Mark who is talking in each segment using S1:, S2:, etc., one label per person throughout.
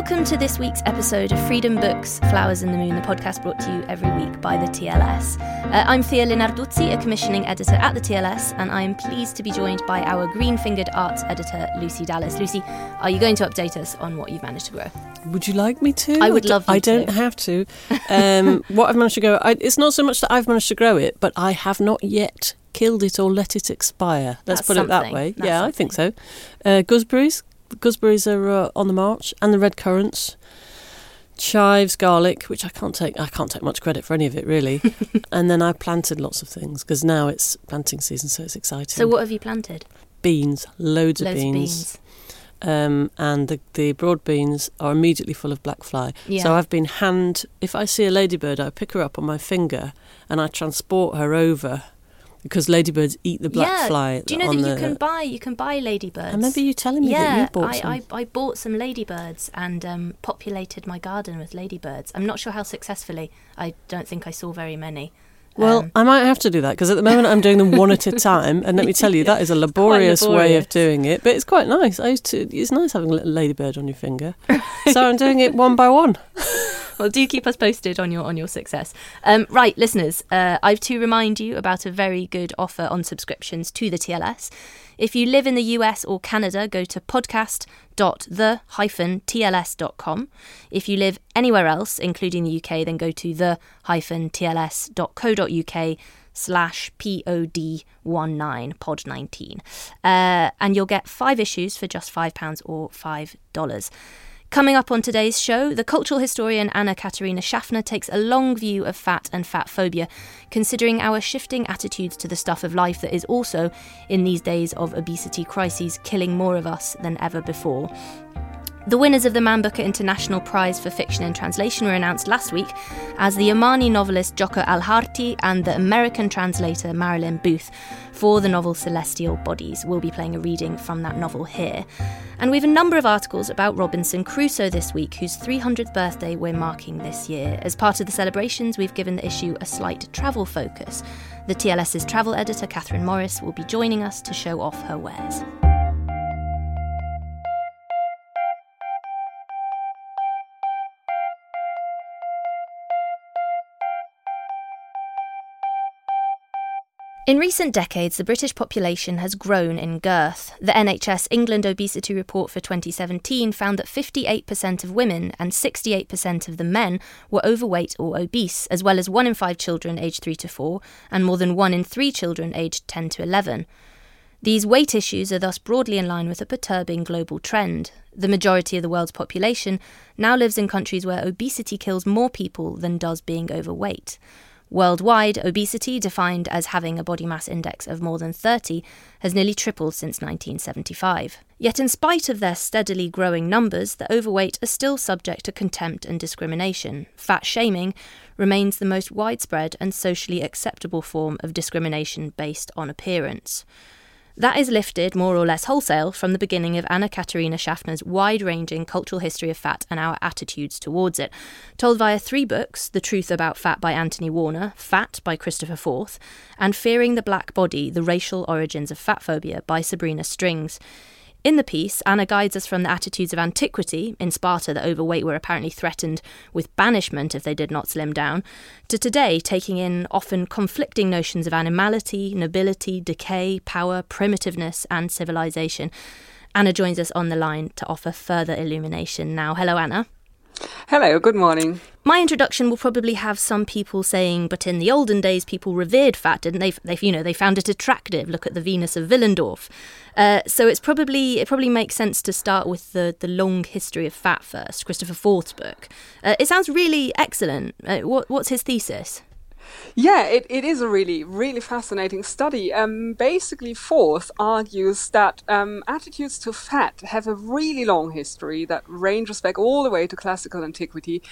S1: Welcome to this week's episode of Freedom Books, Flowers and the Moon, the podcast brought to you every week by the TLS. Uh, I'm Thea Lenarduzzi, a commissioning editor at the TLS, and I am pleased to be joined by our green fingered arts editor, Lucy Dallas. Lucy, are you going to update us on what you've managed to grow?
S2: Would you like me to?
S1: I would love
S2: I don't
S1: to.
S2: have to. Um, what I've managed to grow, I, it's not so much that I've managed to grow it, but I have not yet killed it or let it expire. Let's
S1: That's
S2: put it that way.
S1: That's
S2: yeah, I think so. Uh, gooseberries. The gooseberries are uh, on the march, and the red currants. Chives, garlic, which I can't take. I can't take much credit for any of it really. and then I planted lots of things because now it's planting season, so it's exciting.
S1: So, what have you planted?
S2: beans, loads,
S1: Loads
S2: of
S1: of
S2: beans.
S1: beans.
S2: um, and the, the broad beans are immediately full of black fly.
S1: Yeah.
S2: So I've been hand. If I see a ladybird, I pick her up on my finger and I transport her over because ladybirds eat the black
S1: yeah.
S2: fly.
S1: Do you know that you
S2: the,
S1: can buy you can buy ladybirds?
S2: I remember you telling me
S1: yeah,
S2: that you bought
S1: I,
S2: some.
S1: I, I bought some ladybirds and um, populated my garden with ladybirds. I'm not sure how successfully. I don't think I saw very many.
S2: Well,
S1: Um,
S2: I might have to do that because at the moment I'm doing them one at a time, and let me tell you, that is a laborious, way of doing it. But it's quite nice. I used to. It's nice having a little ladybird on your finger. so I'm doing it one by one.
S1: well, do keep us posted on your on your success. Um, right, listeners, uh, I've to remind you about a very good offer on subscriptions to the TLS. If you live in the US or Canada, go to podcast.the-tls.com. If you live anywhere else, including the UK, then go to the-tls.co.uk slash pod19 pod19 uh, and you'll get five issues for just five pounds or five dollars Coming up on today's show, the cultural historian Anna Katharina Schaffner takes a long view of fat and fat phobia, considering our shifting attitudes to the stuff of life that is also, in these days of obesity crises, killing more of us than ever before. The winners of the Man Booker International Prize for Fiction and Translation were announced last week as the Omani novelist Jokha Alharthi and the American translator Marilyn Booth for the novel Celestial Bodies. We'll be playing a reading from that novel here. And we have a number of articles about Robinson Crusoe this week, whose 300th birthday we're marking this year. As part of the celebrations, we've given the issue a slight travel focus. The TLS's travel editor, Catherine Morris, will be joining us to show off her wares. In recent decades, the British population has grown in girth. The NHS England Obesity Report for 2017 found that 58% of women and 68% of the men were overweight or obese, as well as 1 in 5 children aged 3 to 4 and more than 1 in 3 children aged 10 to 11. These weight issues are thus broadly in line with a perturbing global trend. The majority of the world's population now lives in countries where obesity kills more people than does being overweight. Worldwide, obesity, defined as having a body mass index of more than 30, has nearly tripled since 1975. Yet, in spite of their steadily growing numbers, the overweight are still subject to contempt and discrimination. Fat shaming remains the most widespread and socially acceptable form of discrimination based on appearance. That is lifted more or less wholesale from the beginning of Anna Katharina Schaffner's wide ranging cultural history of fat and our attitudes towards it, told via three books The Truth About Fat by Anthony Warner, Fat by Christopher Forth, and Fearing the Black Body The Racial Origins of Fat Phobia by Sabrina Strings. In the piece, Anna guides us from the attitudes of antiquity, in Sparta, the overweight were apparently threatened with banishment if they did not slim down, to today, taking in often conflicting notions of animality, nobility, decay, power, primitiveness, and civilization. Anna joins us on the line to offer further illumination now. Hello, Anna.
S3: Hello, good morning.
S1: My introduction will probably have some people saying, but in the olden days, people revered fat, didn't they? They, you know, they found it attractive. Look at the Venus of Willendorf. Uh, so it's probably it probably makes sense to start with the the long history of fat first. Christopher Forth's book. Uh, it sounds really excellent. Uh, what, what's his thesis?
S3: Yeah, it, it is a really, really fascinating study. Um, basically, Forth argues that um, attitudes to fat have a really long history that ranges back all the way to classical antiquity.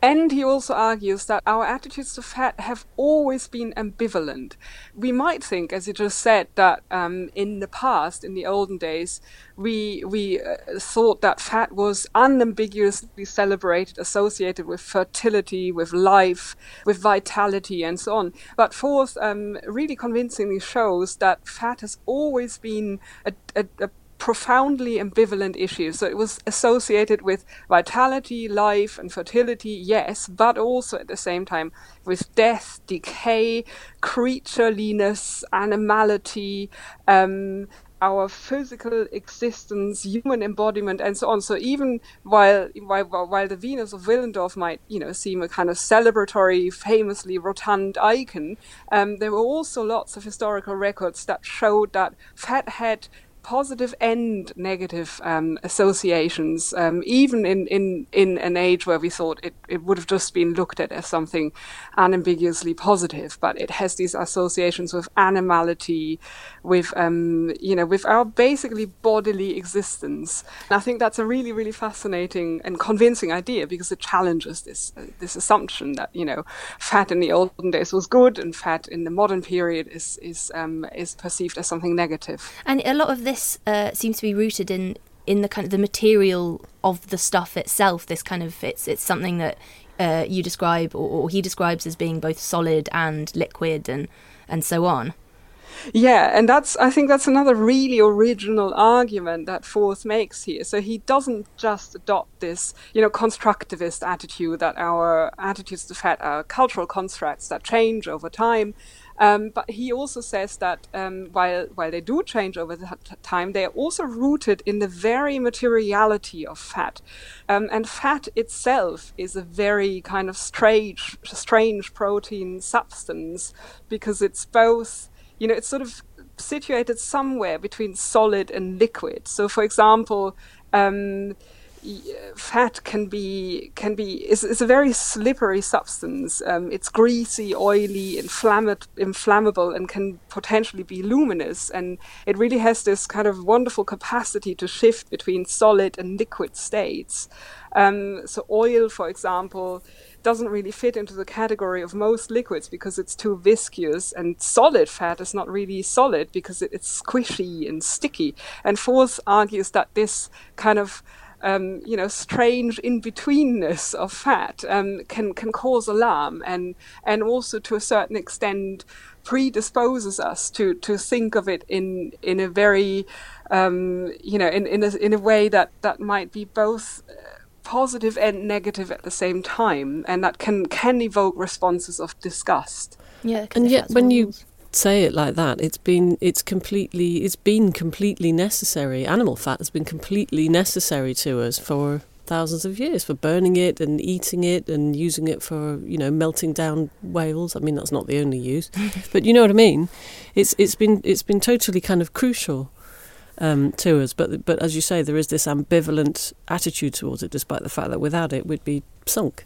S3: And he also argues that our attitudes to fat have always been ambivalent. We might think, as you just said, that um, in the past, in the olden days, we we uh, thought that fat was unambiguously celebrated, associated with fertility, with life, with vitality, and so on. But Forth um, really convincingly shows that fat has always been a, a, a profoundly ambivalent issue. So it was associated with vitality, life, and fertility, yes, but also at the same time with death, decay, creatureliness, animality, um, our physical existence, human embodiment, and so on. So even while while, while the Venus of Willendorf might you know seem a kind of celebratory, famously rotund icon, um, there were also lots of historical records that showed that fat had positive and negative um, associations, um, even in, in, in an age where we thought it, it would have just been looked at as something unambiguously positive. But it has these associations with animality, with um, you know, with our basically bodily existence. And I think that's a really, really fascinating and convincing idea because it challenges this uh, this assumption that you know, fat in the olden days was good and fat in the modern period is is um, is perceived as something negative.
S1: And a lot of this this uh, seems to be rooted in in the kind of the material of the stuff itself. This kind of it's it's something that uh, you describe or, or, he describes as being both solid and liquid and and so on.
S3: Yeah, and that's I think that's another really original argument that Forth makes here. So he doesn't just adopt this, you know, constructivist attitude that our attitudes to fat are cultural constructs that change over time. Um, but he also says that um, while while they do change over time, they are also rooted in the very materiality of fat, um, and fat itself is a very kind of strange strange protean substance because it's both you know it's sort of situated somewhere between solid and liquid. So, for example. Um, fat can be can be is, is a very slippery substance. Um, it's greasy, oily, inflammable, inflammable, and can potentially be luminous. And it really has this kind of wonderful capacity to shift between solid and liquid states. Um, so oil, for example, doesn't really fit into the category of most liquids because it's too viscous, and solid fat is not really solid because it, it's squishy and sticky. And Forth argues that this kind of um, you know, strange in betweenness of fat um, can can cause alarm and and also to a certain extent predisposes us to to think of it in in a very um, you know in in a, in a way that that might be both uh, positive and negative at the same time. And that can can evoke responses of disgust.
S1: Yeah
S2: and yet when you say it like that. It's been it's completely it's been completely necessary. Animal fat has been completely necessary to us for thousands of years for burning it and eating it and using it for you know melting down whales. I mean that's not the only use, but you know what I mean. It's it's been it's been totally kind of crucial um, to us. But but as you say, there is this ambivalent attitude towards it, despite the fact that without it we'd be sunk.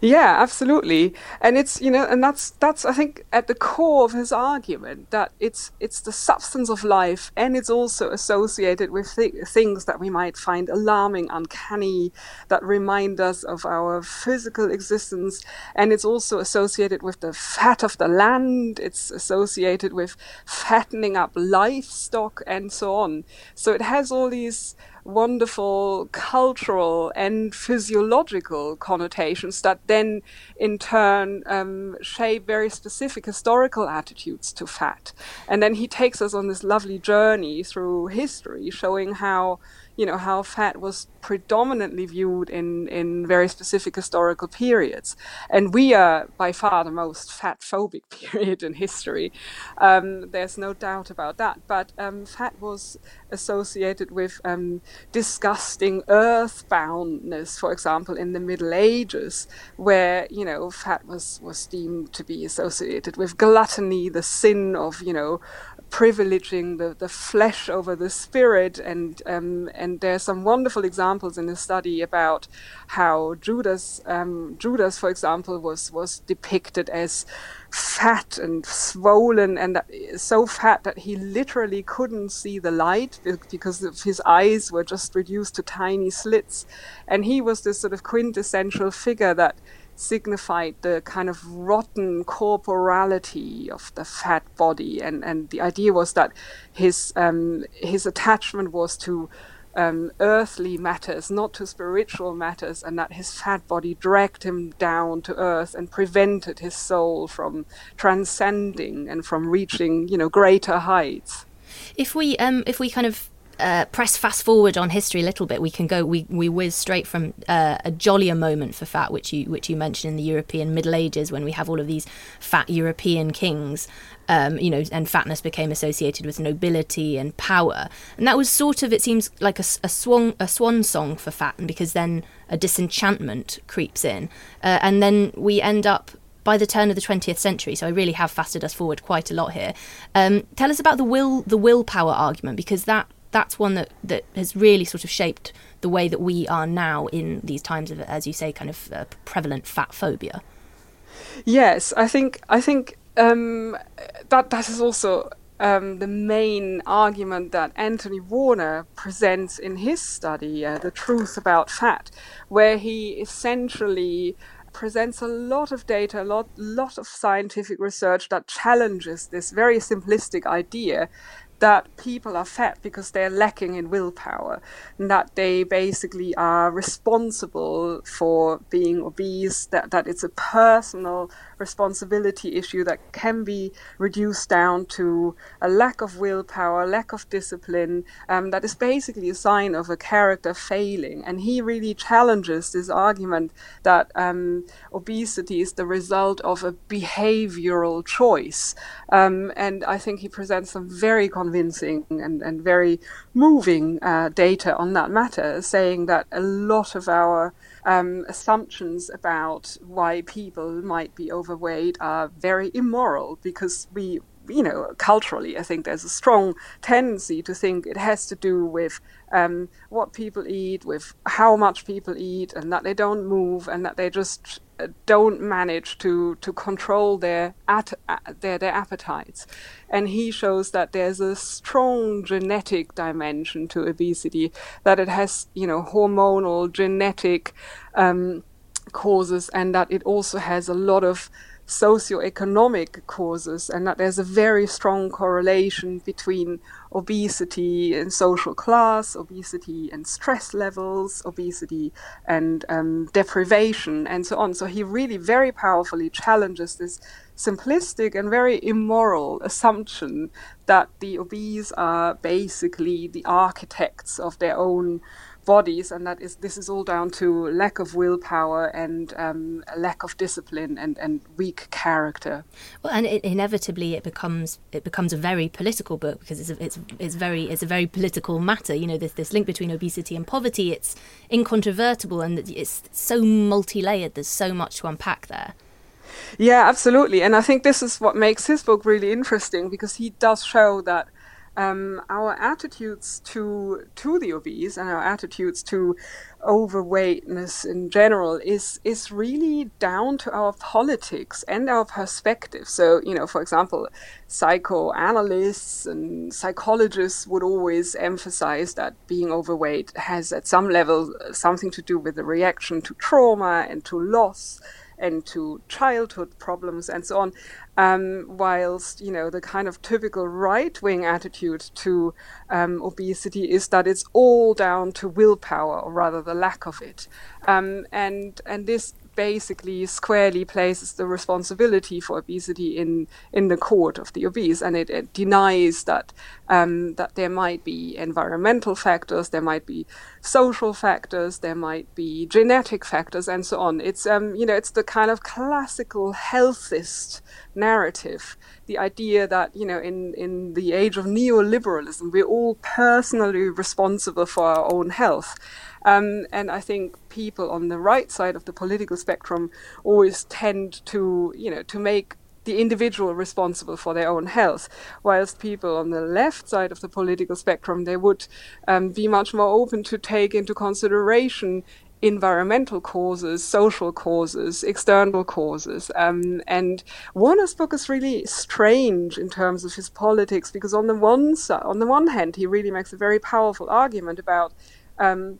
S3: Yeah, absolutely. And it's you know, and that's that's I think at the core of his argument that it's it's the substance of life, and it's also associated with th- things that we might find alarming, uncanny, that remind us of our physical existence, and it's also associated with the fat of the land. It's associated with fattening up livestock and so on. So it has all these wonderful cultural and physiological connotations that then in turn um, shape very specific historical attitudes to fat. And then he takes us on this lovely journey through history, showing how you know how fat was predominantly viewed in in very specific historical periods, and we are by far the most fat phobic period in history. Um, there's no doubt about that. But um, fat was associated with um, disgusting earthboundness, for example, in the Middle Ages, where you know fat was was deemed to be associated with gluttony, the sin of you know privileging the, the flesh over the spirit. And um, and there's some wonderful examples in the study about how Judas um, Judas for example was was depicted as fat and swollen and so fat that he literally couldn't see the light because his eyes were just reduced to tiny slits. And he was this sort of quintessential figure that signified the kind of rotten corporality of the fat body, and and the idea was that his um, his attachment was to um, earthly matters, not to spiritual matters, and that his fat body dragged him down to earth and prevented his soul from transcending and from reaching, you know, greater heights.
S1: If we um, if we kind of uh, press fast forward on history a little bit, we can go we, we whiz straight from uh, a jollier moment for fat, which you which you mentioned in the European Middle Ages when we have all of these fat European kings, um, you know, and fatness became associated with nobility and power, and that was sort of it seems like a, a swan a swan song for fat, and because then a disenchantment creeps in, uh, and then we end up by the turn of the 20th century. So I really have fasted us forward quite a lot here. Um, tell us about the will, the willpower argument, because that that's one that, that has really sort of shaped the way that we are now in these times of, as you say, kind of uh, prevalent fat phobia.
S3: Yes, I think I think um, that that is also um, the main argument that Anthony Warner presents in his study, uh, The Truth About Fat, where he essentially presents a lot of data, a lot, lot of scientific research that challenges this very simplistic idea that people are fat because they're lacking in willpower, and that they basically are responsible for being obese, that, that it's a personal responsibility issue that can be reduced down to a lack of willpower, lack of discipline, um, that is basically a sign of a character failing. And he really challenges this argument that um, obesity is the result of a behavioral choice. Um, and I think he presents some very convincing and, and very moving uh, data on that matter, saying that a lot of our um, assumptions about why people might be overweight are very immoral because we you know, culturally, I think there's a strong tendency to think it has to do with um, what people eat, with how much people eat, and that they don't move, and that they just don't manage to to control their at, their their appetites. And he shows that there's a strong genetic dimension to obesity, that it has you know hormonal genetic um, causes, and that it also has a lot of socioeconomic causes, and that there's a very strong correlation between obesity and social class, obesity and stress levels, obesity and um, deprivation, and so on. So he really very powerfully challenges this simplistic and very immoral assumption that the obese are basically the architects of their own bodies, and that is this is all down to lack of willpower and um, lack of discipline and, and weak character.
S1: Well, and it, inevitably it becomes it becomes a very political book because it's a, it's it's very it's a very political matter. You know, this this link between obesity and poverty. It's incontrovertible and it's so multi-layered. There's so much to unpack there.
S3: Yeah, absolutely, and I think this is what makes his book really interesting because he does show that um, our attitudes to to the obese and our attitudes to overweightness in general is is really down to our politics and our perspective. So, you know, for example, psychoanalysts and psychologists would always emphasize that being overweight has at some level something to do with the reaction to trauma and to loss and to childhood problems and so on. Um, whilst you know the kind of typical right-wing attitude to um, obesity is that it's all down to willpower, or rather the lack of it, um, and and this basically squarely places the responsibility for obesity in in the court of the obese, and it, it denies that um, that there might be environmental factors, there might be social factors, there might be genetic factors, and so on. It's um, you know it's the kind of classical healthist narrative, the idea that you know in in the age of neoliberalism we're all personally responsible for our own health. Um, and I think people on the right side of the political spectrum always tend to, you know, to make the individual responsible for their own health, whilst people on the left side of the political spectrum they would um, be much more open to take into consideration environmental causes, social causes, external causes. Um, and Warner's book is really strange in terms of his politics because on the one side, on the one hand, he really makes a very powerful argument about um,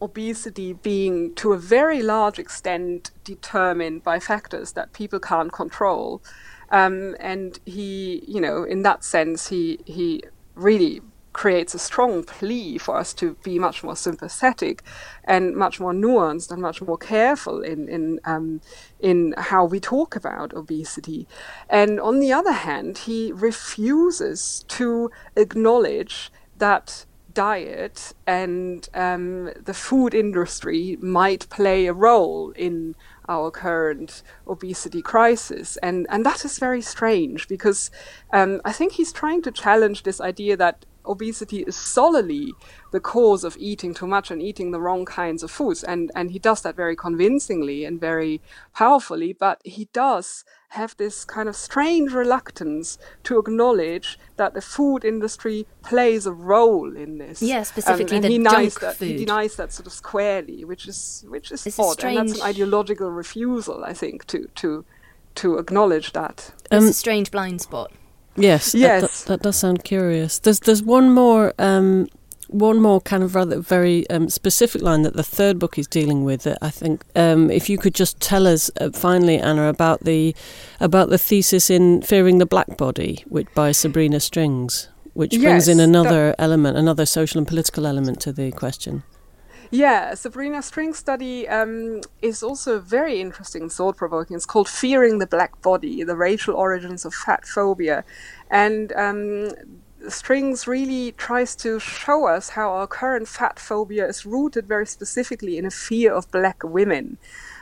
S3: obesity being to a very large extent determined by factors that people can't control. Um, and he, you know, in that sense, he he really creates a strong plea for us to be much more sympathetic and much more nuanced and much more careful in in um, in how we talk about obesity. And on the other hand, he refuses to acknowledge that diet and um, the food industry might play a role in our current obesity crisis. And, and that is very strange because um, I think he's trying to challenge this idea that obesity is solely the cause of eating too much and eating the wrong kinds of foods. And, and he does that very convincingly and very powerfully, but he does have this kind of strange reluctance to acknowledge that the food industry plays a role in this.
S1: Yeah, specifically
S3: um,
S1: the
S3: he
S1: junk
S3: that,
S1: food.
S3: He denies that sort of squarely, which is which is
S1: It's
S3: odd,
S1: strange...
S3: and that's an ideological refusal, I think, to to to acknowledge that.
S1: It's
S2: Um,
S1: a strange blind spot.
S2: Yes, that-
S3: Yes.
S2: That, that, does sound curious. There's there's one more um, one more kind of rather very um, specific line that the third book is dealing with. That I think um, if you could just tell us uh, finally, Anna, about the about the thesis in "Fearing the Black Body," which by Sabrina Strings, which brings
S3: Yes,
S2: in
S3: that-
S2: another element, another social and political element to the question.
S3: Yeah, Sabrina String's study um, is also very interesting thought provoking. It's called Fearing the Black Body The Racial Origins of Fat Phobia. And um, Strings really tries to show us how our current fat phobia is rooted very specifically in a fear of black women.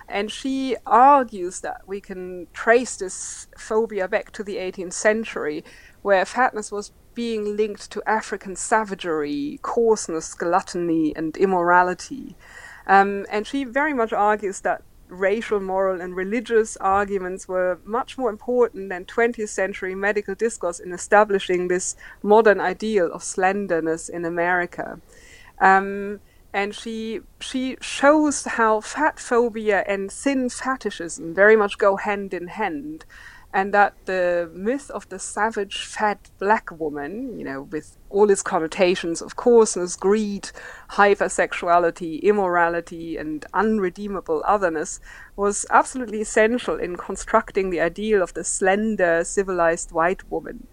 S3: And she argues that we can trace this phobia back to the 18th century, where fatness was being linked to African savagery, coarseness, gluttony, and immorality. Um, and she very much argues that racial, moral, and religious arguments were much more important than 20th century medical discourse in establishing this modern ideal of slenderness in America. Um, and she she shows how fat phobia and thin fetishism very much go hand in hand and that the myth of the savage fat black woman, you know, with all its connotations of coarseness, greed, hypersexuality, immorality, and unredeemable otherness, was absolutely essential in constructing the ideal of the slender, civilized white woman.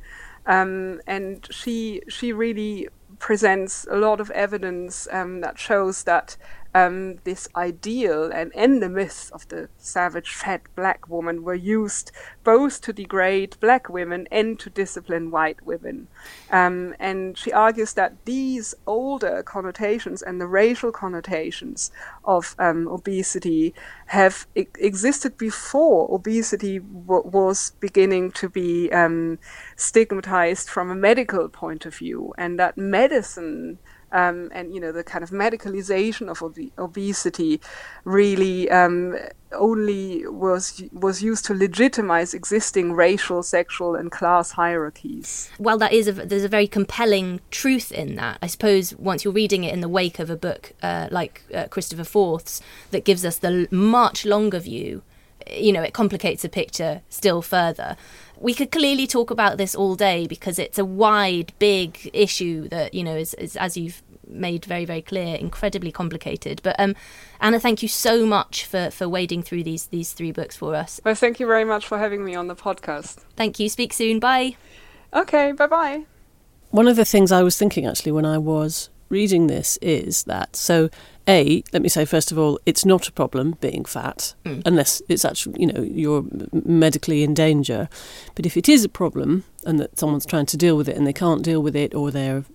S3: Um, and she she really presents a lot of evidence um, that shows that um, this ideal and, and the myth of the savage fat black woman were used both to degrade black women and to discipline white women. Um, and she argues that these older connotations and the racial connotations of um, obesity have e- existed before obesity w- was beginning to be um, stigmatized from a medical point of view, and that medicine um, and you know the kind of medicalization of ob- obesity really um, only was was used to legitimize existing racial, sexual, and class hierarchies.
S1: Well, that is a, there's a very compelling truth in that. I suppose once you're reading it in the wake of a book uh, like uh, Christopher Forth's that gives us the much longer view, you know, it complicates the picture still further. We could clearly talk about this all day because it's a wide, big issue that you know is, is as you've made very very clear incredibly complicated. But um anna thank you so much for for wading through these these three books for us.
S3: Well thank you very much for having me on the podcast.
S1: Thank you. Speak soon. Bye.
S3: Okay bye bye
S2: one of the things i was thinking actually when i was reading this is that so a, let me say first of all, it's not a problem being fat mm. unless it's actually, you know, you're medically in danger. But if it is a problem and that someone's trying to deal with it and they can't deal with it or they're,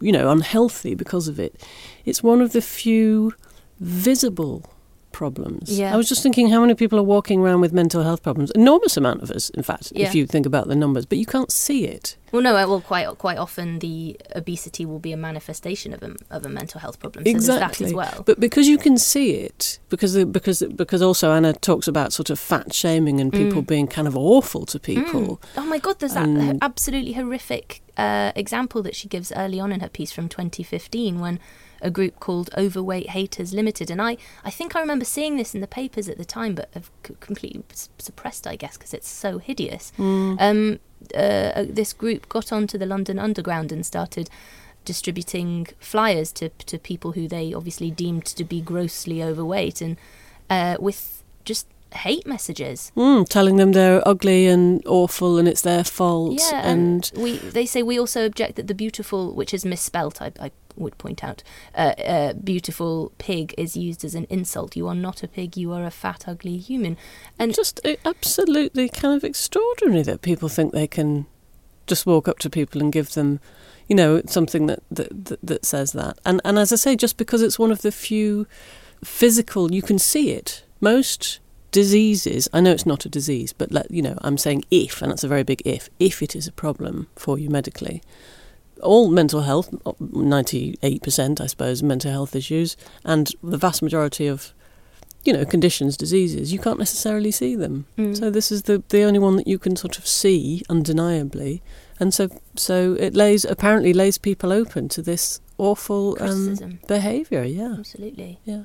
S2: you know, unhealthy because of it, it's one of the few visible problems.
S1: Yeah.
S2: I was just thinking how many people are walking around with mental health problems. Enormous amount of us, in fact, yeah. if you think about the numbers, but you can't see it.
S1: Well, no, well, quite quite often the obesity will be a manifestation of a, of a mental health problem. So
S2: exactly.
S1: as well.
S2: But because you can see it, because because because also Anna talks about sort of fat shaming and people mm. being kind of awful to people.
S1: Mm. Oh my God, there's that absolutely horrific uh, example that she gives early on in her piece from 2015 when a group called Overweight Haters Limited. And I, I think I remember seeing this in the papers at the time, but have completely suppressed, I guess, because it's so hideous. Mm. Um, uh, uh, this group got onto the London Underground and started distributing flyers to to people who they obviously deemed to be grossly overweight, and uh, with just hate messages,
S2: mm, telling them they're ugly and awful and it's their fault.
S1: Yeah, and, and we they say we also object that the beautiful, which is misspelt. I, I would point out, uh, uh, beautiful pig is used as an insult. You are not a pig. You are a fat, ugly human.
S2: And just uh, absolutely kind of extraordinary that people think they can just walk up to people and give them, you know, something that that, that, that says that. And and as I say, just because it's one of the few physical, you can see it. Most diseases, I know it's not a disease, but let, you know, I'm saying if, and that's a very big if, if it is a problem for you medically, all mental health, 98%, I suppose, mental health issues, and the vast majority of, you know, conditions, diseases, you can't necessarily see them. Mm. So this is the, the only one that you can sort of see undeniably. And so, so it lays, apparently lays people open to this awful um, behaviour, yeah.
S1: Absolutely.
S2: Yeah.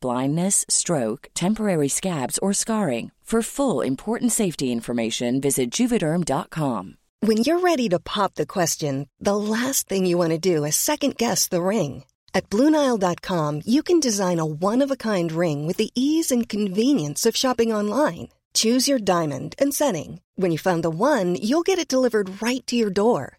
S4: blindness, stroke, temporary scabs, or scarring. For full important safety information, visit juvederm.com.
S5: When you're ready to pop the question, the last thing you want to do is second guess the ring. At Bluenile.com, you can design a one of a kind ring with the ease and convenience of shopping online. Choose your diamond and setting. When you find the one, you'll get it delivered right to your door.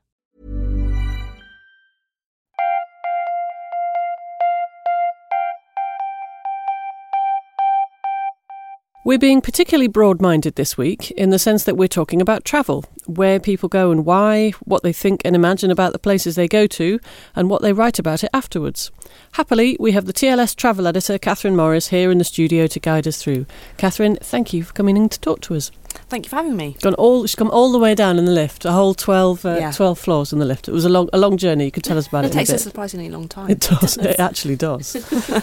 S2: We're being particularly broad minded this week in the sense that we're talking about travel, where people go and why, what they think and imagine about the places they go to, and what they write about it afterwards. Happily, we have the TLS travel editor, Catherine Morris, here in the studio to guide us through. Catherine, thank you for coming in to talk to us.
S6: Thank you for having me.
S2: Gone all, she's come all the way down in the lift, a whole 12, uh,
S6: Yeah.
S2: 12 floors in the lift. It was a long, a long journey. You could tell us about it,
S6: It
S2: in a
S6: takes a surprisingly long time.
S2: It does. It actually does.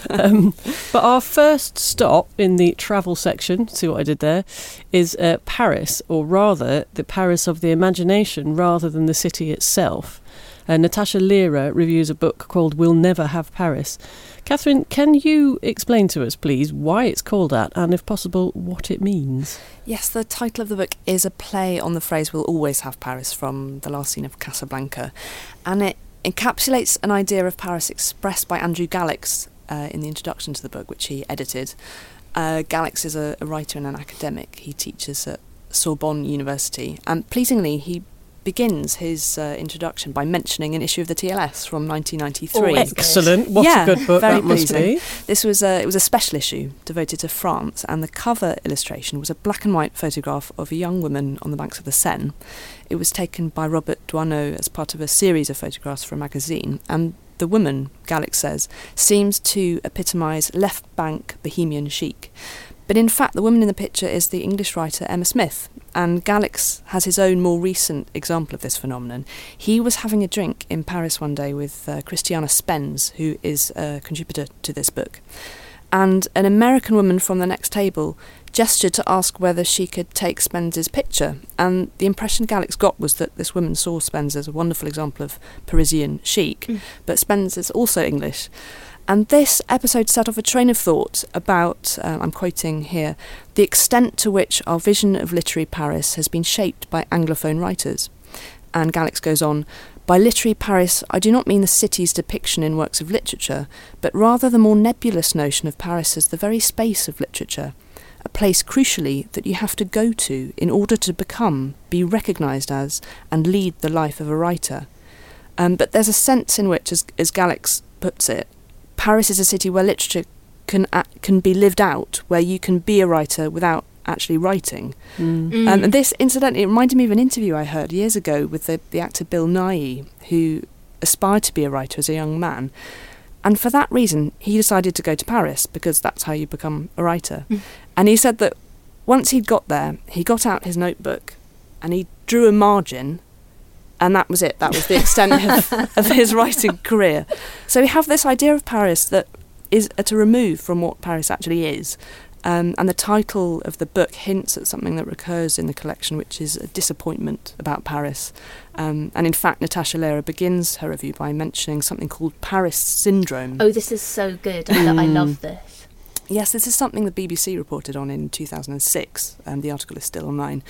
S2: um, but our first stop in the travel section, see what I did there, is uh, Paris, or rather the Paris of the imagination rather than the city itself. Uh, Natasha Lehrer reviews a book called We'll Never Have Paris. Catherine, can you explain to us, please, why it's called that and, if possible, what it means?
S6: Yes, the title of the book is a play on the phrase "We'll always have Paris" from the last scene of Casablanca, and it encapsulates an idea of Paris expressed by Andrew Gallix uh, in the introduction to the book, which he edited. Uh, is a, a writer and an academic. He teaches at Sorbonne University, and pleasingly, he begins his uh, introduction by mentioning an issue of the TLS from 1993.
S1: Always.
S2: Excellent. What
S6: Yeah,
S2: a good book that must be.
S6: This was a, it was a special issue devoted to France, and the cover illustration was a black and white photograph of a young woman on the banks of the Seine. It was taken by Robert Doisneau as part of a series of photographs for a magazine, and the woman, Gallix says, seems to epitomise left bank bohemian chic. But in fact, the woman in the picture is the English writer Emma Smith, and Gallix has his own more recent example of this phenomenon. He was having a drink in Paris one day with uh, Christiana Spens, who is a contributor to this book. And an American woman from the next table gestured to ask whether she could take Spens's picture. And the impression Gallix got was that this woman saw Spens as a wonderful example of Parisian chic, but Spens is also English. And this episode set off a train of thought about, uh, I'm quoting here, the extent to which our vision of literary Paris has been shaped by Anglophone writers. And Gallix goes on, by literary Paris, I do not mean the city's depiction in works of literature, but rather the more nebulous notion of Paris as the very space of literature, a place crucially that you have to go to in order to become, be recognised as, and lead the life of a writer. Um, but there's a sense in which, as, as Gallix puts it, Paris is a city where literature can a- can be lived out, where you can be a writer without actually writing.
S2: Mm.
S6: Um, and this, incidentally, it reminded me of an interview I heard years ago with the, the actor Bill Nighy, who aspired to be a writer as a young man. And for that reason, he decided to go to Paris because that's how you become a writer. And he said that once he'd got there, he got out his notebook and he drew a margin, and that was it. That was the extent of, of his writing career. So we have this idea of Paris that is at a remove from what Paris actually is. Um, and the title of the book hints at something that recurs in the collection, which is a disappointment about Paris. Um, and in fact, Natasha Lehrer begins her review by mentioning something called Paris syndrome.
S1: Oh, this is so good. I, I love this.
S6: Yes, this is something the BBC reported on in 2006, and the article is still online.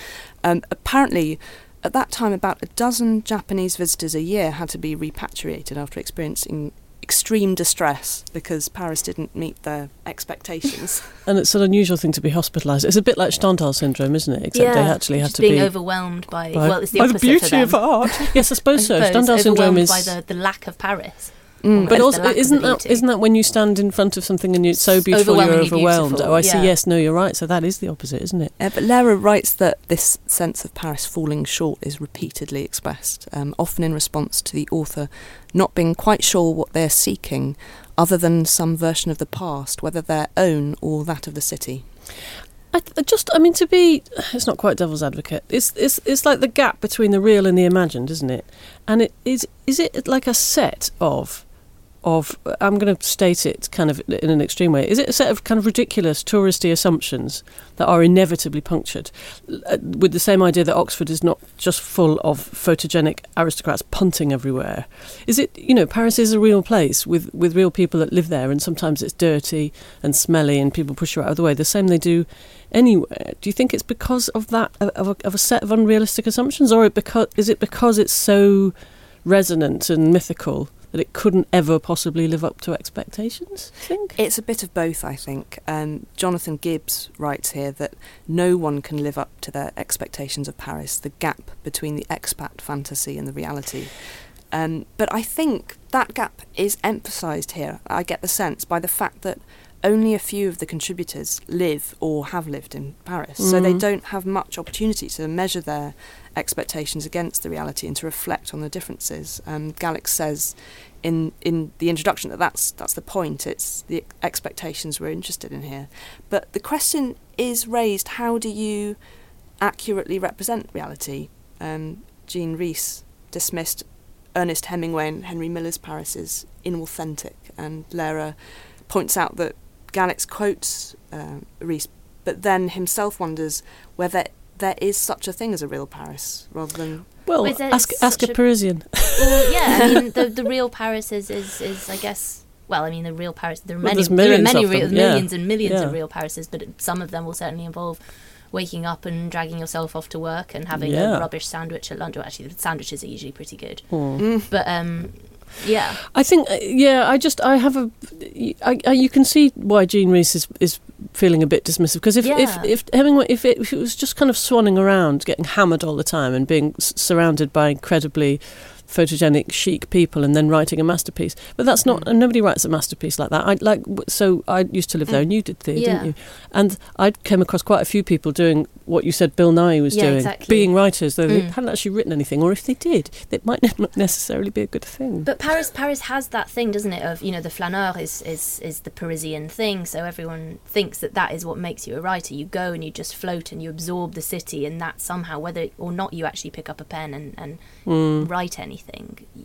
S6: Um, apparently, at that time, about a dozen Japanese visitors a year had to be repatriated after experiencing extreme distress because Paris didn't meet their expectations.
S2: And it's an unusual thing to be hospitalised. It's a bit like Stendhal syndrome, isn't it? Except they actually have to
S1: being
S2: be
S1: overwhelmed by,
S2: by,
S1: well, it's the
S2: by the beauty of art. yes, I suppose so.
S1: I suppose,
S2: Stendhal syndrome is.
S1: by the, the lack of Paris.
S6: Mm.
S2: but also,
S1: lack of the
S2: isn't that
S1: beauty.
S2: isn't that when you stand in front of something and it's so beautiful you're overwhelmed?
S1: beautiful,
S2: Oh, I see.
S1: yeah.
S2: Yes, no, you're right. So that is the opposite, isn't it?
S6: Uh, but Lehrer writes that this sense of Paris falling short is repeatedly expressed, um, often in response to the author not being quite sure what they're seeking, other than some version of the past, whether their own or that of the city.
S2: I, I just, I mean, to be, it's not quite devil's advocate. It's, it's, it's like the gap between the real and the imagined, isn't it? And it is, is it like a set of, of, I'm going to state it kind of in an extreme way. Is it a set of kind of ridiculous touristy assumptions that are inevitably punctured, uh, with the same idea that Oxford is not just full of photogenic aristocrats punting everywhere? Is it, you know, Paris is a real place with, with real people that live there, and sometimes it's dirty and smelly, and people push you out of the way. The same they do anywhere. Do you think it's because of that of a, of a set of unrealistic assumptions, or it because is it because it's so resonant and mythical that it couldn't ever possibly live up to expectations? I think
S6: It's a bit of both, I think. Um, Jonathan Gibbs writes here that no one can live up to their expectations of Paris, the gap between the expat fantasy and the reality. Um, but I think that gap is emphasised here, I get the sense, by the fact that only a few of the contributors live or have lived in Paris. So they
S2: Mhm.
S6: don't have much opportunity to measure their expectations against the reality and to reflect on the differences. Um, says in in the introduction that that's that's the point. It's the expectations we're interested in here. But the question is raised: How do you accurately represent reality? Um, Jean Rhys dismissed Ernest Hemingway and Henry Miller's Paris as inauthentic, and Lehrer points out that Gallix quotes uh, but then himself wonders whether there is such a thing as a real Paris, rather than
S2: well,
S1: Is
S2: ask ask a
S1: a-
S2: Parisian.
S1: well, yeah, I mean, the, the real Paris is, is, is, I guess, well, I mean, the real Paris, there are
S2: Well,
S1: many, there are
S2: millions
S1: many real,
S2: them, yeah.
S1: millions and millions of real Parises, but some of them will certainly involve waking up and dragging yourself off to work and having
S2: Yeah.
S1: a rubbish sandwich at lunch. Well, actually, the sandwiches are usually pretty good.
S2: Hmm.
S1: But, um, yeah.
S2: I think, uh, yeah, I just, I have a, I, I, you can see why Jean Rhys is, is feeling a bit dismissive because if,
S1: Yeah.
S2: if, if Hemingway, if it, if it was just kind of swanning around, getting hammered all the time and being s- surrounded by incredibly photogenic, chic people and then writing a masterpiece, but that's not,
S1: Mm.
S2: and nobody writes a masterpiece like that. I like, so I used to live there and you did theatre,
S1: Yeah.
S2: didn't you? And I came across quite a few people doing what you said Bill Nye was
S1: Yeah,
S2: doing,
S1: exactly.
S2: being writers, though they
S1: Mm.
S2: hadn't actually written anything, or if they did, it might not necessarily be a good thing.
S1: But Paris, Paris has that thing, doesn't it? Of you know, the flaneur is, is is the Parisian thing. So everyone thinks that that is what makes you a writer. You go and you just float and you absorb the city, and that somehow, whether or not you actually pick up a pen and, and
S2: Mm.
S1: write anything,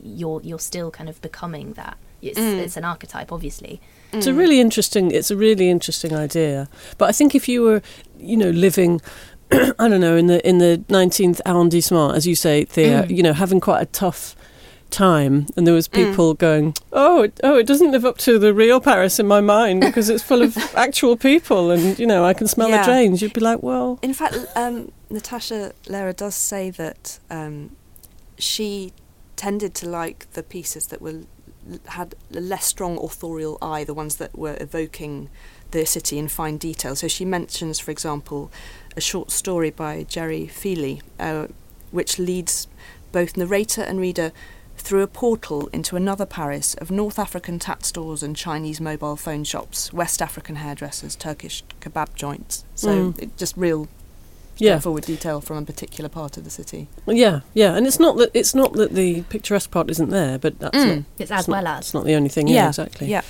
S1: you're you're still kind of becoming that. It's,
S6: Mm.
S1: it's an archetype, obviously.
S2: It's a really interesting. It's a really interesting idea. But I think if you were, you know, living, I don't know, in the in the nineteenth arrondissement, as you say, Thea,
S1: Mm.
S2: you know, having quite a tough time, and there was
S6: Mm.
S2: people going, "Oh, it, oh, it doesn't live up to the real Paris in my mind because it's full of actual people, and you know, I can smell
S6: Yeah.
S2: the drains." You'd be like, "Well,
S6: In fact, um, Natasha Lehrer does say that um, she tended to like the pieces that were had a less strong authorial eye, the ones that were evoking the city in fine detail. So she mentions, for example, a short story by Jerry Feely, uh, which leads both narrator and reader through a portal into another Paris of North African tat stores and Chinese mobile phone shops, West African hairdressers, Turkish kebab joints. So
S2: Mm.
S6: it, just real
S2: yeah,
S6: straightforward detail from a particular part of the city.
S2: yeah, yeah." And it's not that it's not that the picturesque part isn't there, but that's
S6: Mm.
S2: not.
S1: It's
S2: it's
S1: as
S2: not-
S1: well
S2: It's not the only thing. Yeah, exactly.
S6: Yeah.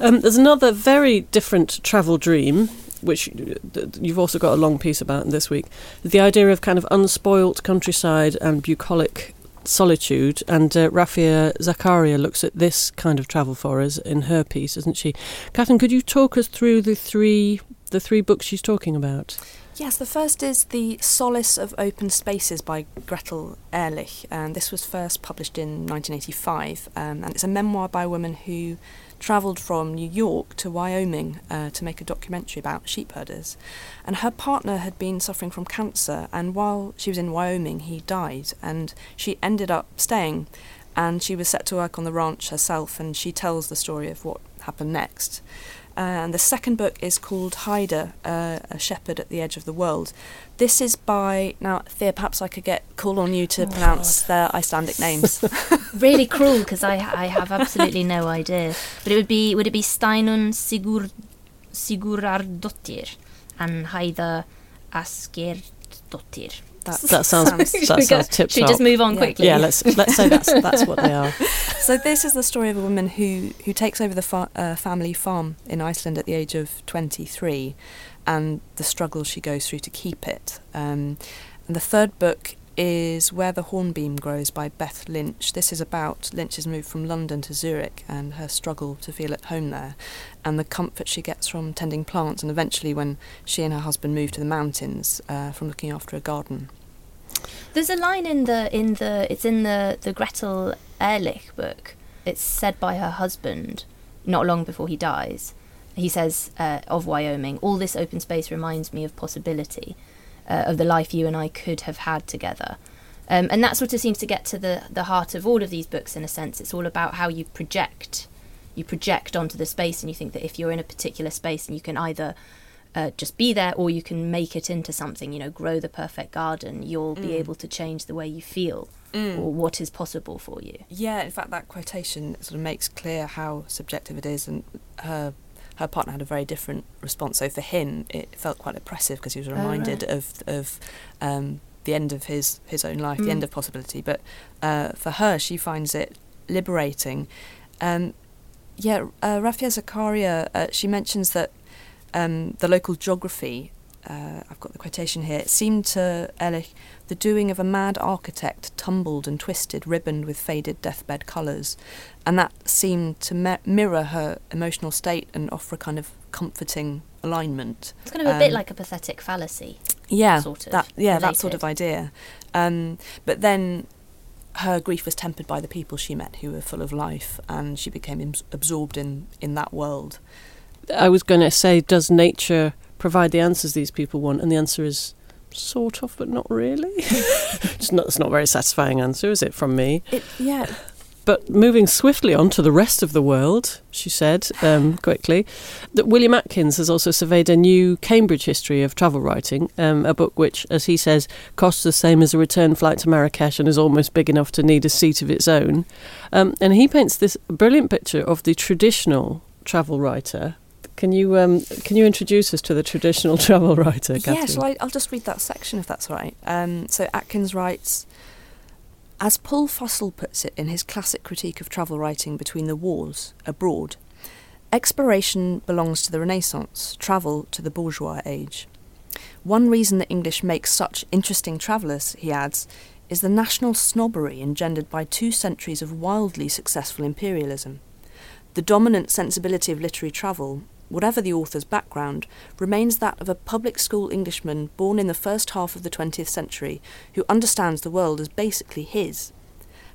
S2: Um, there's another very different travel dream, which uh, you've also got a long piece about this week. The idea of kind of unspoilt countryside and bucolic solitude. And uh, Rafia Zakaria looks at this kind of travel for us in her piece, doesn't she? Catherine, could you talk us through the three the three books she's talking about?
S6: Yes, the first is The Solace of Open Spaces by Gretel Ehrlich, and this was first published in 1985. Um, and it's a memoir by a woman who travelled from New York to Wyoming uh, to make a documentary about sheep herders. And her partner had been suffering from cancer, and while she was in Wyoming, he died, and she ended up staying. And she was set to work on the ranch herself, and she tells the story of what happened next. Uh, and the second book is called Heida, uh, A Shepherd at the Edge of the World. This is by, now, Thea, perhaps I could get call on you to
S1: Oh,
S6: pronounce their Icelandic names.
S1: really cruel because I I have absolutely no idea. But it would be would it be Steinunn Sigur Sigurardottir and Heida Askerdottir?
S2: That sounds that
S1: Should we, go,
S2: sounds tip
S1: should just move on
S6: Yeah.
S1: quickly?
S2: Yeah, let's let's say that's that's what they are.
S6: so this is the story of a woman who, who takes over the fa- uh, family farm in Iceland at the age of 23 and the struggle she goes through to keep it. Um, and the third book is Where the Hornbeam Grows by Beth Lynch. This is about Lynch's move from London to Zurich and her struggle to feel at home there and the comfort she gets from tending plants and eventually when she and her husband move to the mountains uh, from looking after a garden.
S1: There's a line in the in the it's in the the Gretel Ehrlich book. It's said by her husband not long before he dies. He says uh, of Wyoming, all this open space reminds me of possibility, uh, of the life you and I could have had together. Um, and that sort of seems to get to the, the heart of all of these books in a sense. It's all about how you project. You project onto the space, and you think that if you're in a particular space and you can either uh, just be there or you can make it into something, you know, grow the perfect garden, you'll be able to change the way you feel or what is possible for you.
S6: Yeah, in fact, that quotation sort of makes clear how subjective it is, and her her partner had a very different response. So for him, it felt quite oppressive because he was reminded of of um, the end of his his own life, the end of possibility. But uh, for her, she finds it liberating. Um, yeah, uh, Rafia Zakaria, uh, she mentions that um, the local geography. Uh, I've got the quotation here. It seemed to Ehrlich the doing of a mad architect, tumbled and twisted, ribboned with faded deathbed colours, and that seemed to mi- mirror her emotional state and offer a kind of comforting alignment.
S1: It's kind of a bit
S6: Um,
S1: like a pathetic fallacy.
S6: yeah,
S1: sort of
S6: that yeah, that sort of idea. Um, but then her grief was tempered by the people she met, who were full of life, and she became abs- absorbed in in that world.
S2: I was going to say, does nature provide the answers these people want? And the answer is sort of, but not really. it's not. It's not a very satisfying answer, is it, from me?
S6: It, yeah,
S2: But moving swiftly on to the rest of the world, she said um, quickly, that William Atkins has also surveyed a new Cambridge history of travel writing, um, a book which, as he says, costs the same as a return flight to Marrakesh and is almost big enough to need a seat of its own. Um, and he paints this brilliant picture of the traditional travel writer. Can you um, can you introduce us to the traditional travel writer,
S6: yeah.
S2: Catherine?
S6: So I, I'll just read that section if that's all right. Um, so Atkins writes. As Paul Fussell puts it in his classic critique of travel writing between the wars, abroad, exploration belongs to the Renaissance, travel to the bourgeois age. One reason the English make such interesting travellers, he adds, is the national snobbery engendered by two centuries of wildly successful imperialism. The dominant sensibility of literary travel, whatever the author's background, remains that of a public school Englishman born in the first half of the 20th century who understands the world as basically his.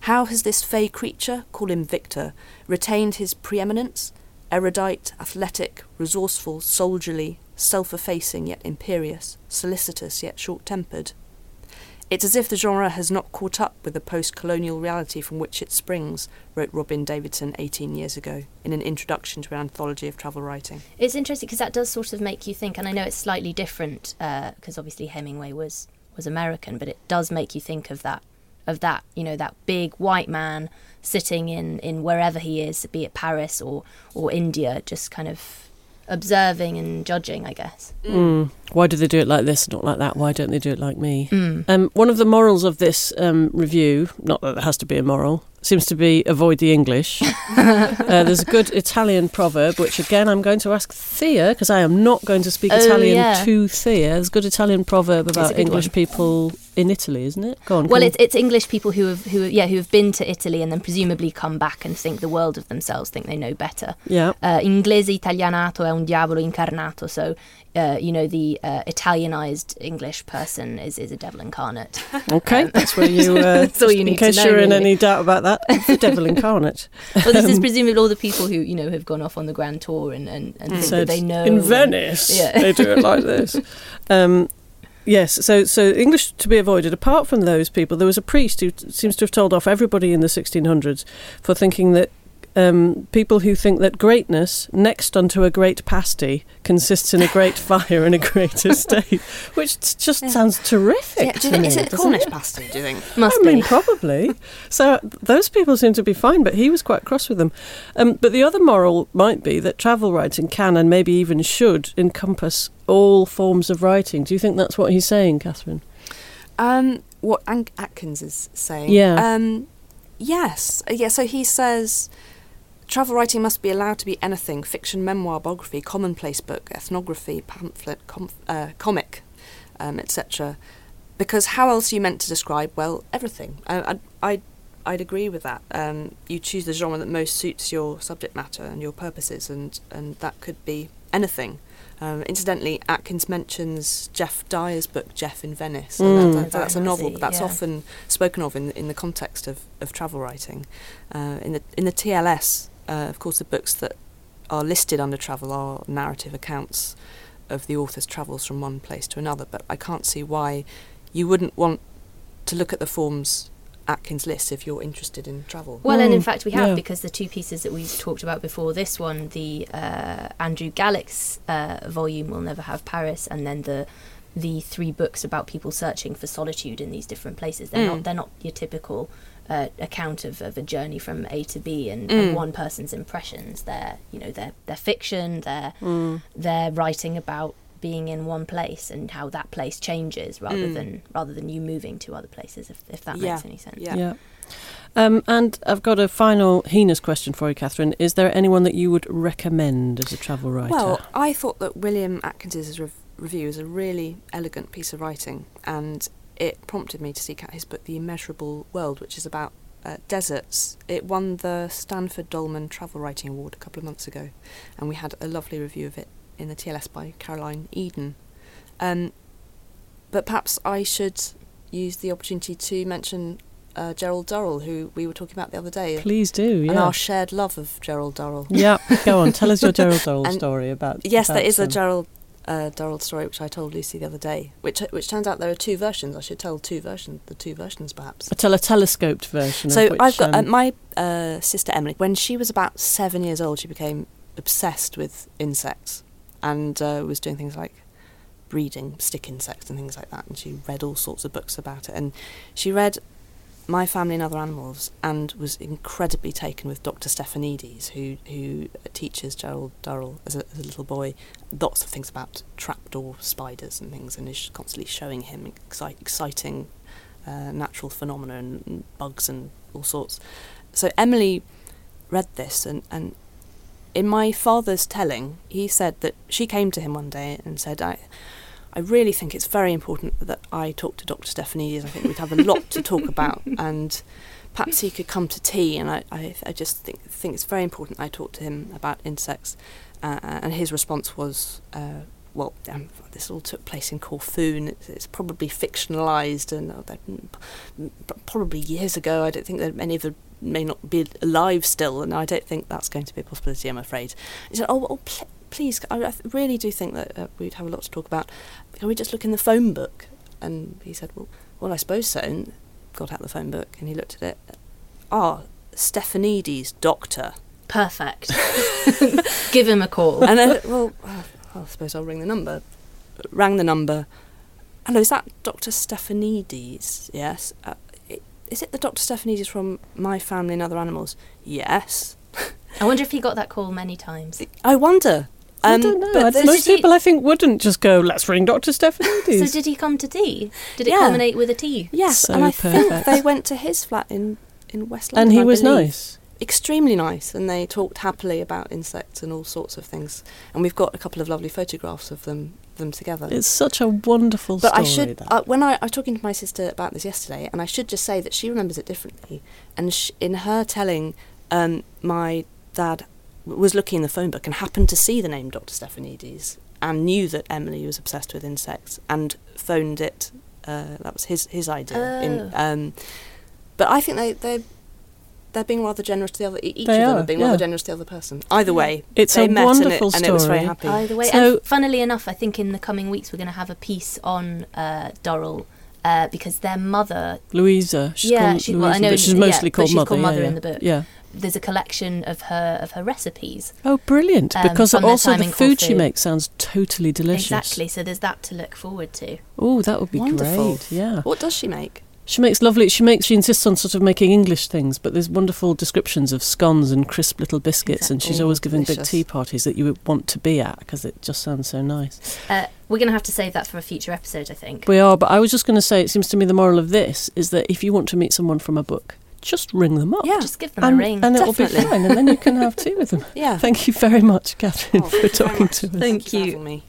S6: How has this fey creature, call him Victor, retained his preeminence? Erudite, athletic, resourceful, soldierly, self effacing yet imperious, solicitous yet short tempered. It's as if the genre has not caught up with the post colonial reality from which it springs, wrote Robyn Davidson 18 years ago in an introduction to an anthology of travel writing.
S1: It's interesting because that does sort of make you think, and I know it's slightly different uh, because obviously Hemingway was was American, but it does make you think of that of that you know that big white man sitting in in wherever he is, be it Paris or or India, just kind of observing and judging, I guess.
S2: Mm. Why do they do it like this, not like that? Why don't they do it like me?
S1: Mm.
S2: Um, one of the morals of this um, review, not that there has to be a moral, seems to be avoid the English. uh, there's a good Italian proverb, which again I'm going to ask Thea, because I am not going to speak
S1: Oh,
S2: Italian
S1: yeah.
S2: to Thea. There's a good Italian proverb about English
S1: one.
S2: people in Italy, isn't it? Go on.
S1: Well, it's it's English people who have who yeah who have been to Italy and then presumably come back and think the world of themselves, think they know better.
S2: yeah.
S1: uh, inglese italianato è un diavolo incarnato. So, uh, you know, the uh, Italianized English person is, is a devil incarnate.
S2: Okay, that's where you. Uh,
S1: That's all you
S2: in
S1: need to
S2: case
S1: know,
S2: you're in any doubt about that, the devil incarnate.
S1: Well, this is presumably all the people who, you know, have gone off on the grand tour and, and, and think that they know.
S2: in
S1: and-
S2: Venice.
S1: Yeah.
S2: they do it like this. Um, yes, so so English to be avoided. Apart from those people, there was a priest who t- seems to have told off everybody in the 1600s for thinking that. Um, people who think that greatness, next unto a great pasty, consists in a great fire and a great estate, which just sounds terrific. to me, doesn't it?
S6: pasty, do you think?
S1: Must
S2: I mean,
S1: be.
S2: probably. So those people seem to be fine, but he was quite cross with them. Um, but the other moral might be that travel writing can and maybe even should encompass all forms of writing. Do you think that's what he's saying, Catherine?
S6: Um, what Atkins is saying.
S2: Yeah.
S6: Um, yes. Uh, Yeah. So he says, travel writing must be allowed to be anything: fiction, memoir, biography, commonplace book, ethnography, pamphlet, com- uh, comic, um, etc. Because how else are you meant to describe? Well, everything. Uh, I, I, I'd agree with that. Um, you choose the genre that most suits your subject matter and your purposes, and and that could be anything. Um, incidentally, Atkins mentions Geoff Dyer's book Jeff in Venice.
S2: Mm.
S6: that- that- that's a novel, but that's
S1: yeah.
S6: often spoken of in in the context of, of travel writing. Uh, in the in the TLS, uh, of course, the books that are listed under travel are narrative accounts of the author's travels from one place to another. But I can't see why you wouldn't want to look at the forms Atkins lists if you're interested in travel.
S1: Well, and in
S2: Mm,
S1: fact, we have
S2: yeah.
S1: because the two pieces that we've talked about before this one, the uh, Andrew Gallix's uh, volume, will never have Paris, and then the the three books about people searching for solitude in these different places. They're
S6: Mm.
S1: not they're not your typical uh, account of, of a journey from A to B and,
S6: Mm.
S1: and one person's impressions. They're you know they're they're fiction. They're
S2: Mm.
S1: they're writing about being in one place and how that place changes rather
S6: Mm.
S1: than rather than you moving to other places. If if that
S6: Yeah,
S1: makes any sense.
S6: Yeah.
S2: Yeah. Um, and I've got a final heinous question for you, Catherine. Is there anyone that you would recommend as a travel writer?
S6: Well, I thought that William Atkins's rev- review is a really elegant piece of writing, and it prompted me to seek out his book, The Immeasurable World, which is about uh, deserts. It won the Stanford Dolman Travel Writing Award a couple of months ago, and we had a lovely review of it in the TLS by Caroline Eden. Um, but perhaps I should use the opportunity to mention uh, Gerald Durrell, who we were talking about the other day,
S2: Please do.
S6: and our shared love of Gerald Durrell.
S2: yeah. Go on. Tell us your Gerald Durrell story about.
S6: Yes, there
S2: about,
S6: is a
S2: um,
S6: Gerald uh, Durrell story which I told Lucy the other day, which which turns out there are two versions. I should tell two versions, the two versions perhaps.
S2: I Tell a telescoped version.
S6: So
S2: which,
S6: I've got uh,
S2: um,
S6: my uh, sister Emily. When she was about seven years old, she became obsessed with insects and uh, was doing things like breeding stick insects and things like that. And she read all sorts of books about it. And she read My Family and Other Animals and was incredibly taken with Dr. Stephanides, who who teaches Gerald Durrell as a, as a little boy lots of things about trapdoor spiders and things, and is constantly showing him exci- exciting uh, natural phenomena and bugs and all sorts. So Emily read this, and, and in my father's telling, he said that she came to him one day and said, I, I really think it's very important that I talk to Dr. Stephanides. I think we'd have a lot to talk about, and perhaps he could come to tea. And I, I, I just think, think it's very important I talk to him about insects. Uh, and his response was, uh, well, um, this all took place in Corfu, and it's, it's probably fictionalised, and uh, mm, probably years ago. I don't think that many of them may not be alive still, and I don't think that's going to be a possibility. I'm afraid. He said, "Oh, oh pl- please, I, I really do think that uh, we'd have a lot to talk about. Can we just look in the phone book?" And he said, "Well, well, I suppose so." And got out the phone book, and he looked at it. Ah, Stephanides, doctor.
S1: Perfect. Give him a call.
S6: and I, well, uh, I suppose I'll ring the number. Rang the number. Hello, is that Dr. Stephanides? Yes. Uh, is it the Dr. Stephanides from My Family and Other Animals? Yes.
S1: I wonder if he got that call many times.
S6: I wonder.
S2: I
S6: Um,
S2: don't know.
S6: but
S2: I- most
S1: Did he-
S2: people, I think, wouldn't just go, let's ring Dr. Stephanides.
S1: So did he come to tea? Did it
S6: Yeah.
S1: culminate with a tea?
S6: yes,
S2: So
S6: and I
S2: perfect.
S6: think they went to his flat in, in West London.
S2: and he
S6: I
S2: was
S6: believe.
S2: nice.
S6: Extremely nice, and they talked happily about insects and all sorts of things. And we've got a couple of lovely photographs of them them together.
S2: It's such a wonderful
S6: But
S2: story.
S6: I should, uh, when I, I was talking to my sister about this yesterday, and I should just say that she remembers it differently. And sh- in her telling, um, my dad w- was looking in the phone book and happened to see the name Dr. Stephanides and knew that Emily was obsessed with insects and phoned it. Uh, that was his his idea. In,
S1: Oh.
S6: um, but I think they they they're being rather generous to the other. Each
S2: They
S6: of them
S2: are,
S6: are being
S2: yeah.
S6: rather generous to the other person. Either way,
S2: It's
S6: they
S2: a
S6: met and it-
S2: wonderful
S6: and it was very
S2: story.
S6: happy.
S1: Either way,
S2: So-
S1: and funnily enough, I think in the coming weeks we're going to have a piece on uh, Durrell uh, because their mother.
S2: Louisa. She's
S1: Yeah,
S2: called
S1: she-
S2: Louisa,
S1: well, I know-
S2: but she's
S1: yeah,
S2: mostly
S1: but
S2: called
S1: she's
S2: Mother.
S1: called Mother
S2: yeah.
S1: in the book.
S2: Yeah.
S1: There's a collection of her of her recipes.
S2: Oh, brilliant!
S1: Um,
S2: because also the
S1: in
S2: food she makes sounds totally delicious.
S1: Exactly. So there's that to look forward to.
S2: Oh, that would be
S6: Wonderful.
S2: great. Yeah.
S6: What does she make?
S2: She makes lovely. She makes. She insists on sort of making English things, but there's wonderful descriptions of scones and crisp little biscuits, and she's always giving big tea parties that you would want to be at because it just sounds so nice.
S1: Uh, we're going to have to save that for a future episode, I think.
S2: We are, but I was just going to say, it seems to me the moral of this is that if you want to meet someone from a book, just ring them up.
S6: Yeah.
S1: Just give them
S2: and,
S1: a ring.
S2: and it'll be fine, and then you can have tea with them.
S6: Yeah.
S2: Thank you very much, Catherine,
S6: Oh,
S2: for
S6: thank you very
S2: talking to us.
S1: Thank
S6: for
S1: you.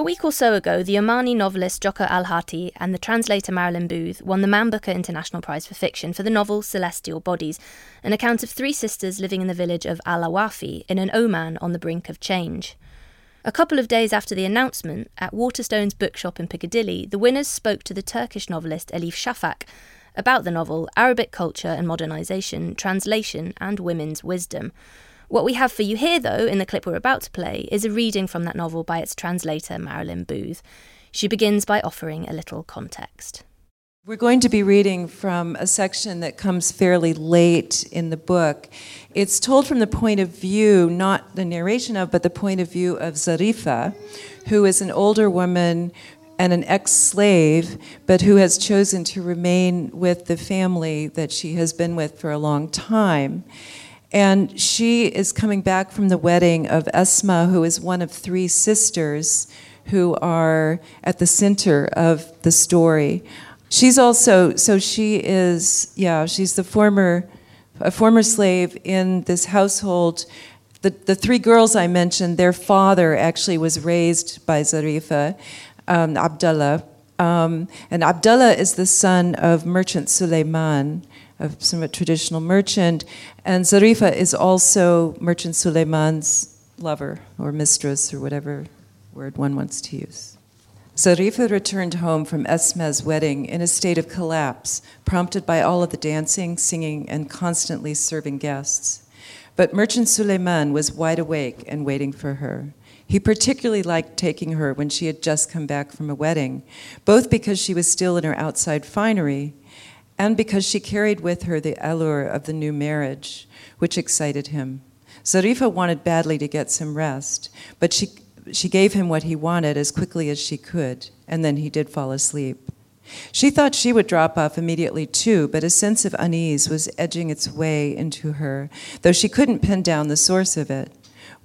S1: A week or so ago, the Omani novelist Jokha Alharthi and the translator Marilyn Booth won the Man Booker International Prize for Fiction for the novel Celestial Bodies, an account of three sisters living in the village of Al Awafi in an Oman on the brink of change. A couple of days after the announcement, at Waterstone's bookshop in Piccadilly, the winners spoke to the Turkish novelist Elif Shafak about the novel, Arabic culture and modernisation, translation, and women's wisdom. What we have for you here, though, in the clip we're about to play, is a reading from that novel by its translator, Marilyn Booth. She begins by offering a little context.
S7: We're going to be reading from a section that comes fairly late in the book. It's told from the point of view, not the narration of, but the point of view of Zarifa, who is an older woman and an ex slave, but who has chosen to remain with the family that she has been with for a long time. And she is coming back from the wedding of Esma, who is one of three sisters who are at the center of the story. She's also, so she is, yeah, she's the former, a former slave in this household. The, the three girls I mentioned, their father actually was raised by Zarifa, um, Abdullah. Um, and Abdullah is the son of merchant Suleiman, a somewhat traditional merchant. And Zarifa is also merchant Suleiman's lover or mistress or whatever word one wants to use. Zarifa returned home from Esma's wedding in a state of collapse, prompted by all of the dancing, singing, and constantly serving guests. But Merchant Suleiman was wide awake and waiting for her. He particularly liked taking her when she had just come back from a wedding, both because she was still in her outside finery and because she carried with her the allure of the new marriage, which excited him. Zarifa wanted badly to get some rest, but she she gave him what he wanted as quickly as she could, and then he did fall asleep. She thought she would drop off immediately too, but a sense of unease was edging its way into her, though she couldn't pin down the source of it.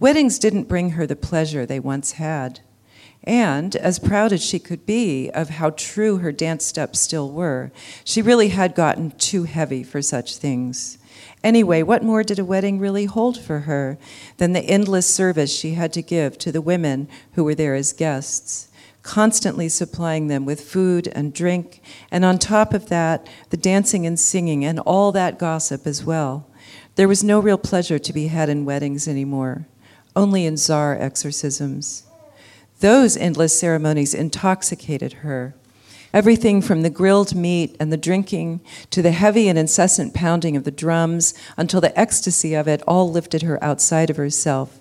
S7: Weddings didn't bring her the pleasure they once had. And, as proud as she could be of how true her dance steps still were, she really had gotten too heavy for such things. Anyway, what more did a wedding really hold for her than the endless service she had to give to the women who were there as guests, constantly supplying them with food and drink, and on top of that, the dancing and singing and all that gossip as well? There was no real pleasure to be had in weddings anymore, only in zar exorcisms. Those endless ceremonies intoxicated her. Everything from the grilled meat and the drinking to the heavy and incessant pounding of the drums until the ecstasy of it all lifted her outside of herself,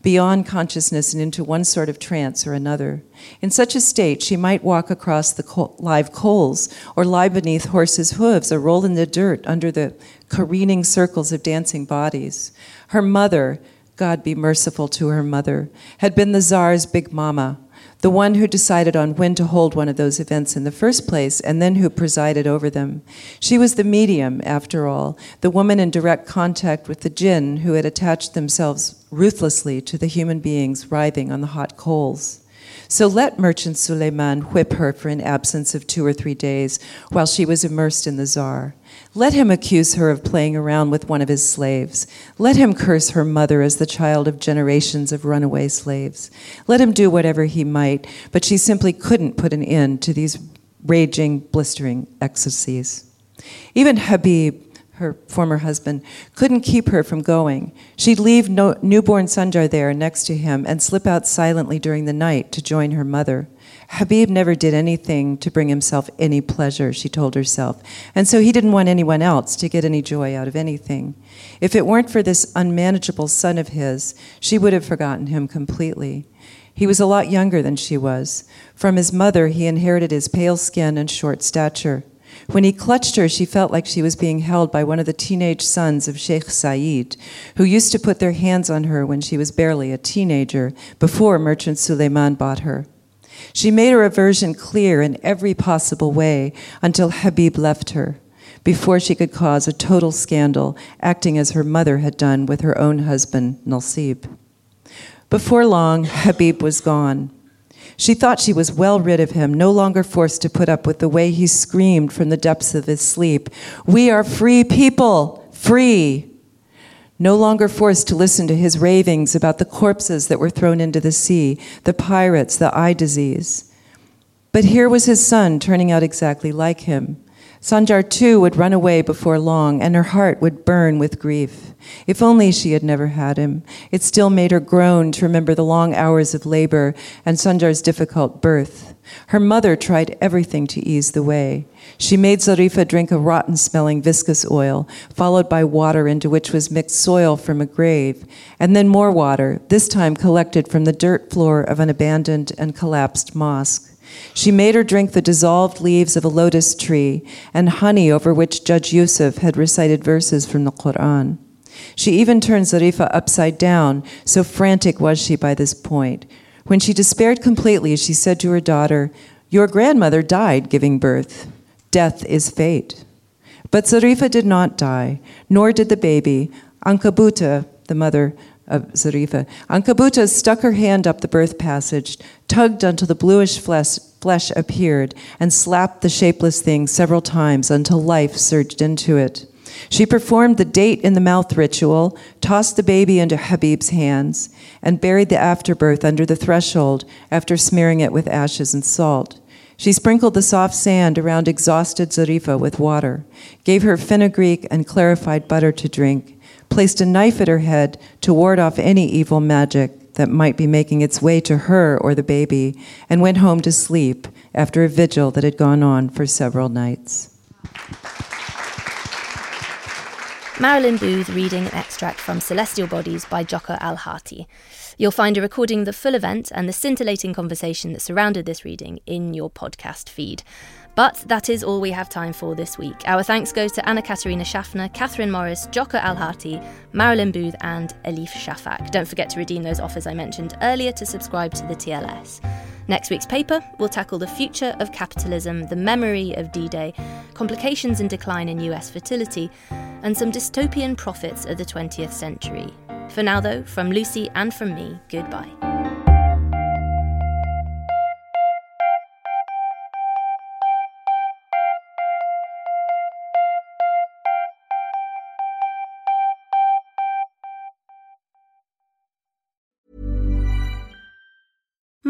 S7: beyond consciousness and into one sort of trance or another. In such a state, she might walk across the live coals or lie beneath horses' hooves or roll in the dirt under the careening circles of dancing bodies. Her mother, God be merciful to her mother, had been the zar's big mama the one who decided on when to hold one of those events in the first place, and then who presided over them. She was the medium, after all, the woman in direct contact with the jinn who had attached themselves ruthlessly to the human beings writhing on the hot coals. So let merchant Suleiman whip her for an absence of two or three days while she was immersed in the zar. Let him accuse her of playing around with one of his slaves. Let him curse her mother as the child of generations of runaway slaves. Let him do whatever he might, but she simply couldn't put an end to these raging, blistering ecstasies. Even Habib, her former husband, couldn't keep her from going. She'd leave no, newborn Sanjar there next to him and slip out silently during the night to join her mother. Habib never did anything to bring himself any pleasure, she told herself, and so he didn't want anyone else to get any joy out of anything. If it weren't for this unmanageable son of his, she would have forgotten him completely. He was a lot younger than she was. From his mother, he inherited his pale skin and short stature. When he clutched her, she felt like she was being held by one of the teenage sons of Sheikh Said, who used to put their hands on her when she was barely a teenager, before merchant Suleiman bought her. She made her aversion clear in every possible way until Habib left her, before she could cause a total scandal, acting as her mother had done with her own husband, Nalsib. Before long, Habib was gone. She thought she was well rid of him, no longer forced to put up with the way he screamed from the depths of his sleep We are free people! Free! no longer forced to listen to his ravings about the corpses that were thrown into the sea, the pirates, the eye disease. But here was his son turning out exactly like him. Sanjar too would run away before long, and her heart would burn with grief. If only she had never had him. It still made her groan to remember the long hours of labor and Sanjar's difficult birth. Her mother tried everything to ease the way. She made Zarifa drink a rotten smelling viscous oil, followed by water into which was mixed soil from a grave, and then more water, this time collected from the dirt floor of an abandoned and collapsed mosque. She made her drink the dissolved leaves of a lotus tree and honey over which Judge Yusuf had recited verses from the Quran. She even turned Zarifa upside down, so frantic was she by this point. When she despaired completely, she said to her daughter, Your grandmother died giving birth. Death is fate. But Zarifa did not die, nor did the baby. Ankabuta, the mother, of Zarifa. Ankabuta stuck her hand up the birth passage, tugged until the bluish flesh, flesh appeared, and slapped the shapeless thing several times until life surged into it. She performed the date in the mouth ritual, tossed the baby into Habib's hands, and buried the afterbirth under the threshold after smearing it with ashes and salt. She sprinkled the soft sand around exhausted Zarifa with water, gave her fenugreek and clarified butter to drink, placed a knife at her head to ward off any evil magic that might be making its way to her or the baby, and went home to sleep after a vigil that had gone on for several nights.
S1: Marilyn Booth reading an extract from Celestial Bodies by Jokha Alharthi. You'll find a recording of the full event and the scintillating conversation that surrounded this reading in your podcast feed. But that is all we have time for this week. Our thanks goes to Anna Katharina Schaffner, Catherine Morris, Jokha Alharthi, Marilyn Booth, and Elif Shafak. Don't forget to redeem those offers I mentioned earlier to subscribe to the TLS. Next week's paper will tackle the future of capitalism, the memory of D Day, complications and decline in US fertility, and some dystopian prophets of the 20th century. For now, though, from Lucy and from me, goodbye.